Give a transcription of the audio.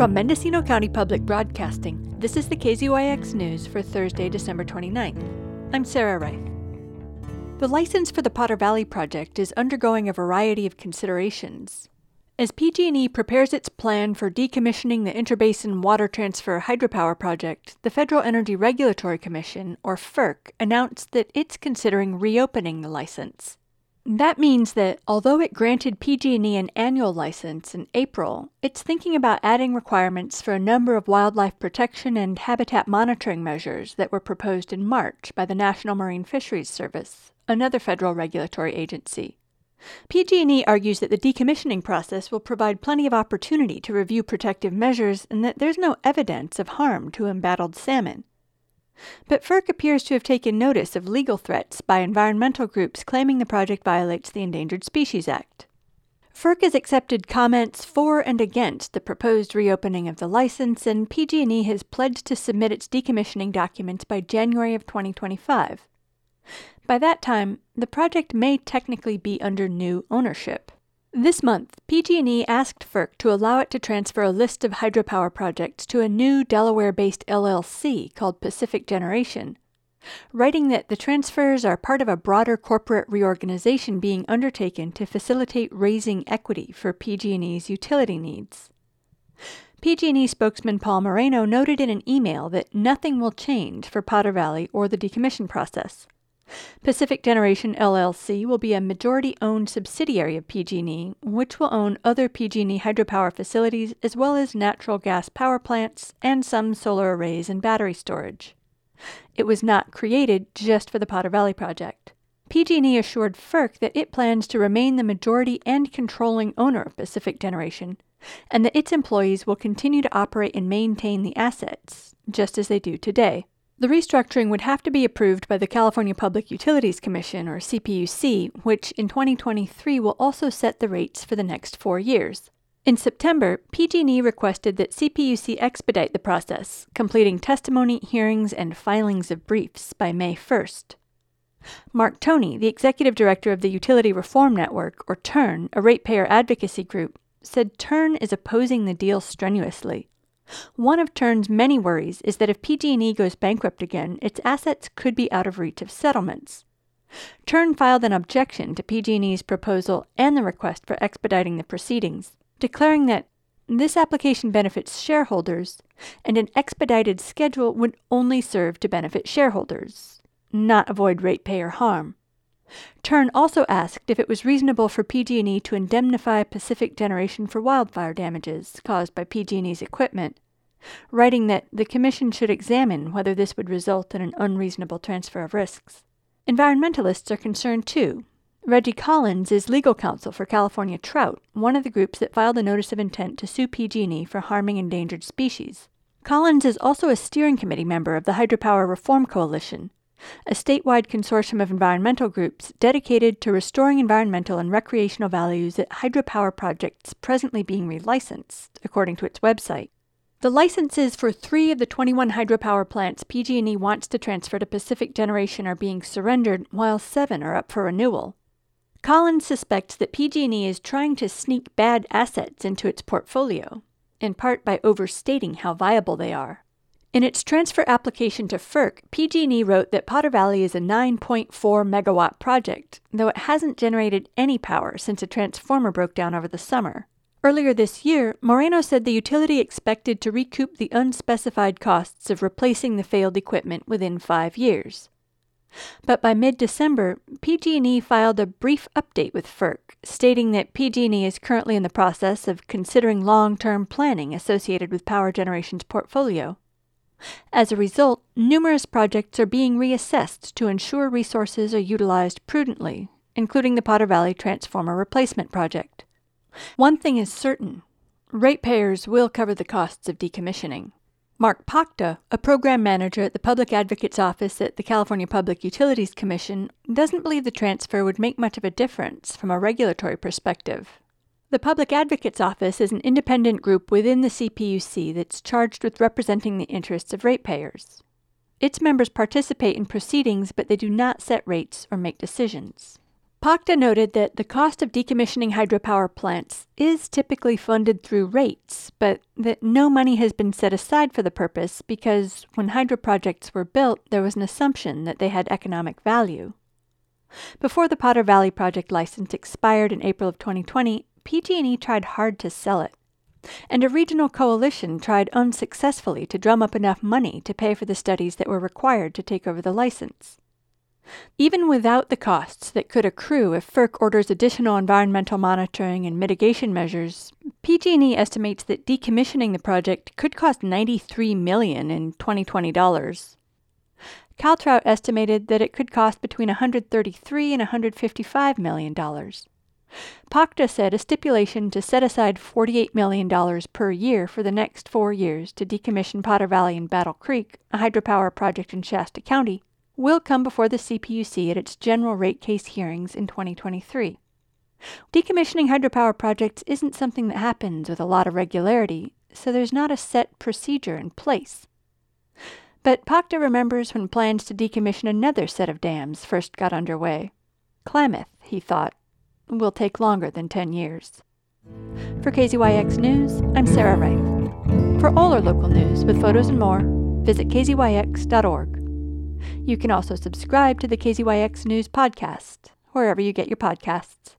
From Mendocino County Public Broadcasting, this is the KZYX News for Thursday, December 29th. I'm Sarah Reith. The license for the Potter Valley project is undergoing a variety of considerations. As PG&E prepares its plan for decommissioning the Interbasin Water Transfer Hydropower project, the Federal Energy Regulatory Commission, or FERC, announced that it's considering reopening the license. That means that although it granted PG&E an annual license in April, it's thinking about adding requirements for a number of wildlife protection and habitat monitoring measures that were proposed in March by the National Marine Fisheries Service, another federal regulatory agency. PG&E argues that the decommissioning process will provide plenty of opportunity to review protective measures and that there's no evidence of harm to embattled salmon. But FERC appears to have taken notice of legal threats by environmental groups claiming the project violates the Endangered Species Act. FERC has accepted comments for and against the proposed reopening of the license, and PG&E has pledged to submit its decommissioning documents by January of 2025. By that time, the project may technically be under new ownership. This month, PG&E asked FERC to allow it to transfer a list of hydropower projects to a new Delaware-based LLC called Pacific Generation, writing that the transfers are part of a broader corporate reorganization being undertaken to facilitate raising equity for PG&E's utility needs. PG&E spokesman Paul Moreno noted in an email that nothing will change for Potter Valley or the decommission process. Pacific Generation LLC will be a majority-owned subsidiary of PG&E, which will own other PG&E hydropower facilities as well as natural gas power plants and some solar arrays and battery storage. It was not created just for the Potter Valley project. PG&E assured FERC that it plans to remain the majority and controlling owner of Pacific Generation, and that its employees will continue to operate and maintain the assets, just as they do today. The restructuring would have to be approved by the California Public Utilities Commission, or CPUC, which in 2023 will also set the rates for the next four years. In September, PG&E requested that CPUC expedite the process, completing testimony, hearings, and filings of briefs by May 1st. Mark Toney, the executive director of the Utility Reform Network, or TURN, a ratepayer advocacy group, said TURN is opposing the deal strenuously. One of Turn's many worries is that if PG&E goes bankrupt again, its assets could be out of reach of settlements. Turn filed an objection to PG&E's proposal and the request for expediting the proceedings, declaring that this application benefits shareholders, and an expedited schedule would only serve to benefit shareholders, not avoid ratepayer harm. Turn also asked if it was reasonable for PG&E to indemnify Pacific Generation for wildfire damages caused by PG&E's equipment, writing that the commission should examine whether this would result in an unreasonable transfer of risks. Environmentalists are concerned too. Redgie Collins is legal counsel for California Trout, one of the groups that filed a notice of intent to sue PG&E for harming endangered species. Collins is also a steering committee member of the Hydropower Reform Coalition, a statewide consortium of environmental groups dedicated to restoring environmental and recreational values at hydropower projects presently being relicensed, according to its website. The licenses for three of the 21 hydropower plants PG&E wants to transfer to Pacific Generation are being surrendered, while seven are up for renewal. Collins suspects that PG&E is trying to sneak bad assets into its portfolio, in part by overstating how viable they are. In its transfer application to FERC, PG&E wrote that Potter Valley is a 9.4 megawatt project, though it hasn't generated any power since a transformer broke down over the summer. Earlier this year, Moreno said the utility expected to recoup the unspecified costs of replacing the failed equipment within 5 years. But by mid-December, PG&E filed a brief update with FERC, stating that PG&E is currently in the process of considering long-term planning associated with power generation's portfolio. As a result, numerous projects are being reassessed to ensure resources are utilized prudently, including the Potter Valley Transformer Replacement Project. One thing is certain ratepayers will cover the costs of decommissioning. Mark Pocta, a program manager at the Public Advocate's Office at the California Public Utilities Commission, doesn't believe the transfer would make much of a difference from a regulatory perspective. The Public Advocate's Office is an independent group within the CPUC that's charged with representing the interests of ratepayers. Its members participate in proceedings, but they do not set rates or make decisions. Pocta noted that the cost of decommissioning hydropower plants is typically funded through rates, but that no money has been set aside for the purpose because when hydro projects were built, there was an assumption that they had economic value. Before the Potter Valley project license expired in April of 2020, PG&E tried hard to sell it. And a regional coalition tried unsuccessfully to drum up enough money to pay for the studies that were required to take over the license. Even without the costs that could accrue if FERC orders additional environmental monitoring and mitigation measures, PG&E estimates that decommissioning the project could cost 93 million in 2020 dollars. Caltrout estimated that it could cost between 133 and 155 million dollars. Pocta said a stipulation to set aside $48 million per year for the next four years to decommission Potter Valley and Battle Creek, a hydropower project in Shasta County, will come before the CPUC at its general rate case hearings in 2023. Decommissioning hydropower projects isn't something that happens with a lot of regularity, so there's not a set procedure in place. But Pocta remembers when plans to decommission another set of dams first got underway. Klamath, he thought, will take longer than 10 years. For KZYX News, I'm Sarah Reith. For all our local news with photos and more, visit kzyx.org. You can also subscribe to the KZYX News podcast, wherever you get your podcasts.